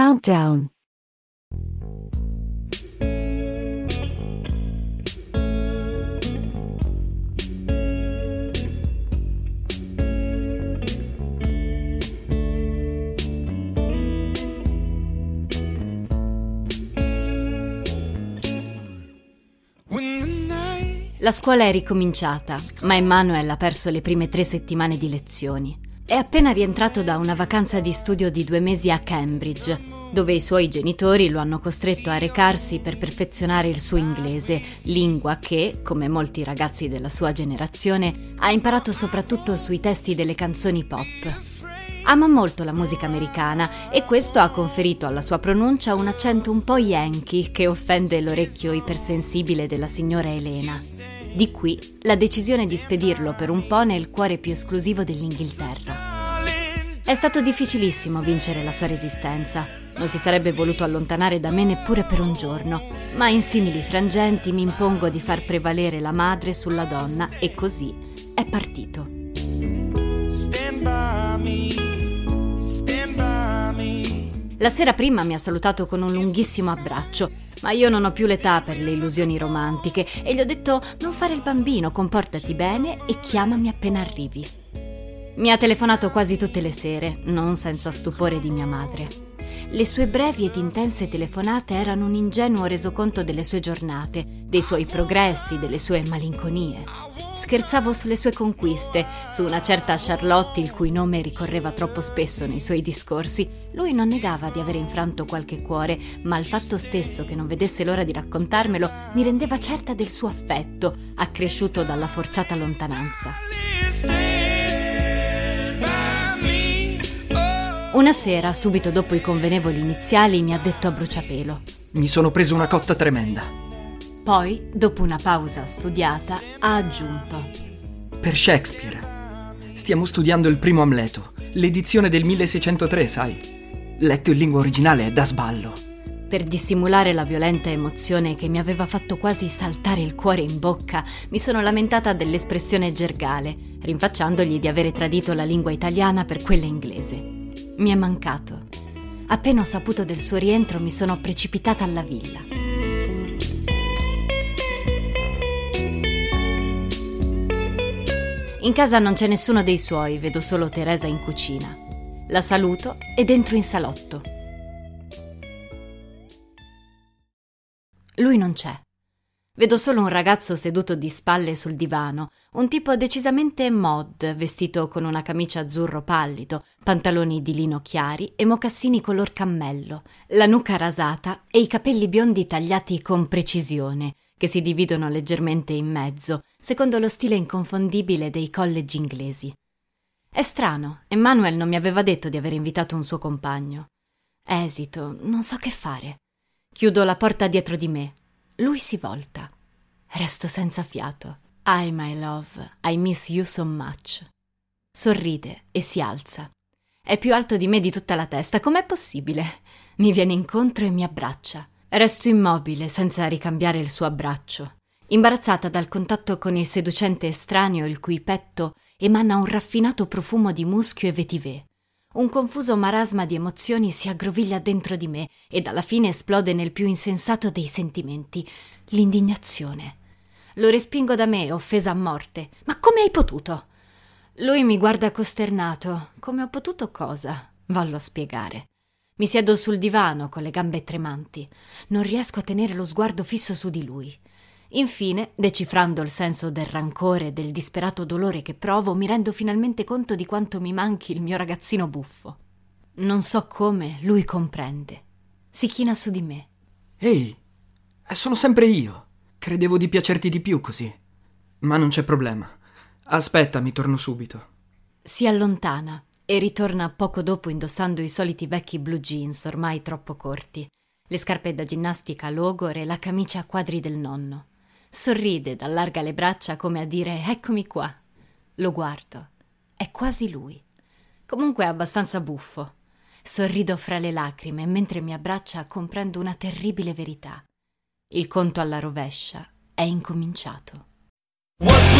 Countdown. La scuola è ricominciata, ma Emmanuel ha perso le prime tre settimane di lezioni. È appena rientrato da una vacanza di studio di due mesi a Cambridge, dove i suoi genitori lo hanno costretto a recarsi per perfezionare il suo inglese, lingua che, come molti ragazzi della sua generazione, ha imparato soprattutto sui testi delle canzoni pop. Ama molto la musica americana e questo ha conferito alla sua pronuncia un accento un po' yankee che offende l'orecchio ipersensibile della signora Elena. Di qui la decisione di spedirlo per un po' nel cuore più esclusivo dell'Inghilterra. È stato difficilissimo vincere la sua resistenza. Non si sarebbe voluto allontanare da me neppure per un giorno, ma in simili frangenti mi impongo di far prevalere la madre sulla donna e così è partito. Stand by me. La sera prima mi ha salutato con un lunghissimo abbraccio, ma io non ho più l'età per le illusioni romantiche e gli ho detto non fare il bambino, comportati bene e chiamami appena arrivi. Mi ha telefonato quasi tutte le sere, non senza stupore di mia madre. Le sue brevi ed intense telefonate erano un ingenuo resoconto delle sue giornate, dei suoi progressi, delle sue malinconie. Scherzavo sulle sue conquiste, su una certa Charlotte il cui nome ricorreva troppo spesso nei suoi discorsi. Lui non negava di aver infranto qualche cuore, ma il fatto stesso che non vedesse l'ora di raccontarmelo mi rendeva certa del suo affetto, accresciuto dalla forzata lontananza. Una sera, subito dopo i convenevoli iniziali, mi ha detto a bruciapelo. Mi sono preso una cotta tremenda. Poi, dopo una pausa studiata, ha aggiunto. Per Shakespeare. Stiamo studiando il primo Amleto, l'edizione del 1603, sai. Letto in lingua originale è da sballo. Per dissimulare la violenta emozione che mi aveva fatto quasi saltare il cuore in bocca, mi sono lamentata dell'espressione gergale, rinfacciandogli di avere tradito la lingua italiana per quella inglese. Mi è mancato. Appena ho saputo del suo rientro mi sono precipitata alla villa. In casa non c'è nessuno dei suoi, vedo solo Teresa in cucina. La saluto e dentro in salotto. Lui non c'è. Vedo solo un ragazzo seduto di spalle sul divano, un tipo decisamente mod, vestito con una camicia azzurro pallido, pantaloni di lino chiari e mocassini color cammello, la nuca rasata e i capelli biondi tagliati con precisione, che si dividono leggermente in mezzo, secondo lo stile inconfondibile dei college inglesi. È strano, Emmanuel non mi aveva detto di aver invitato un suo compagno. Esito, non so che fare. Chiudo la porta dietro di me, lui si volta. Resto senza fiato. I, my love, I miss you so much. Sorride e si alza. È più alto di me di tutta la testa, com'è possibile? Mi viene incontro e mi abbraccia. Resto immobile, senza ricambiare il suo abbraccio, imbarazzata dal contatto con il seducente estraneo il cui petto emana un raffinato profumo di muschio e vetiver. Un confuso marasma di emozioni si aggroviglia dentro di me ed alla fine esplode nel più insensato dei sentimenti, l'indignazione. Lo respingo da me, offesa a morte. Ma come hai potuto? Lui mi guarda costernato. Come ho potuto cosa? Vallo a spiegare. Mi siedo sul divano con le gambe tremanti. Non riesco a tenere lo sguardo fisso su di lui. Infine, decifrando il senso del rancore e del disperato dolore che provo, mi rendo finalmente conto di quanto mi manchi il mio ragazzino buffo. Non so come, lui comprende. Si china su di me. Ehi, eh, sono sempre io. Credevo di piacerti di più così. Ma non c'è problema. Aspetta, mi torno subito. Si allontana e ritorna poco dopo indossando i soliti vecchi blue jeans ormai troppo corti, le scarpe da ginnastica logore e la camicia a quadri del nonno. Sorride, allarga le braccia come a dire eccomi qua. Lo guardo. È quasi lui. Comunque è abbastanza buffo. Sorrido fra le lacrime e mentre mi abbraccia comprendo una terribile verità. Il conto alla rovescia è incominciato. What's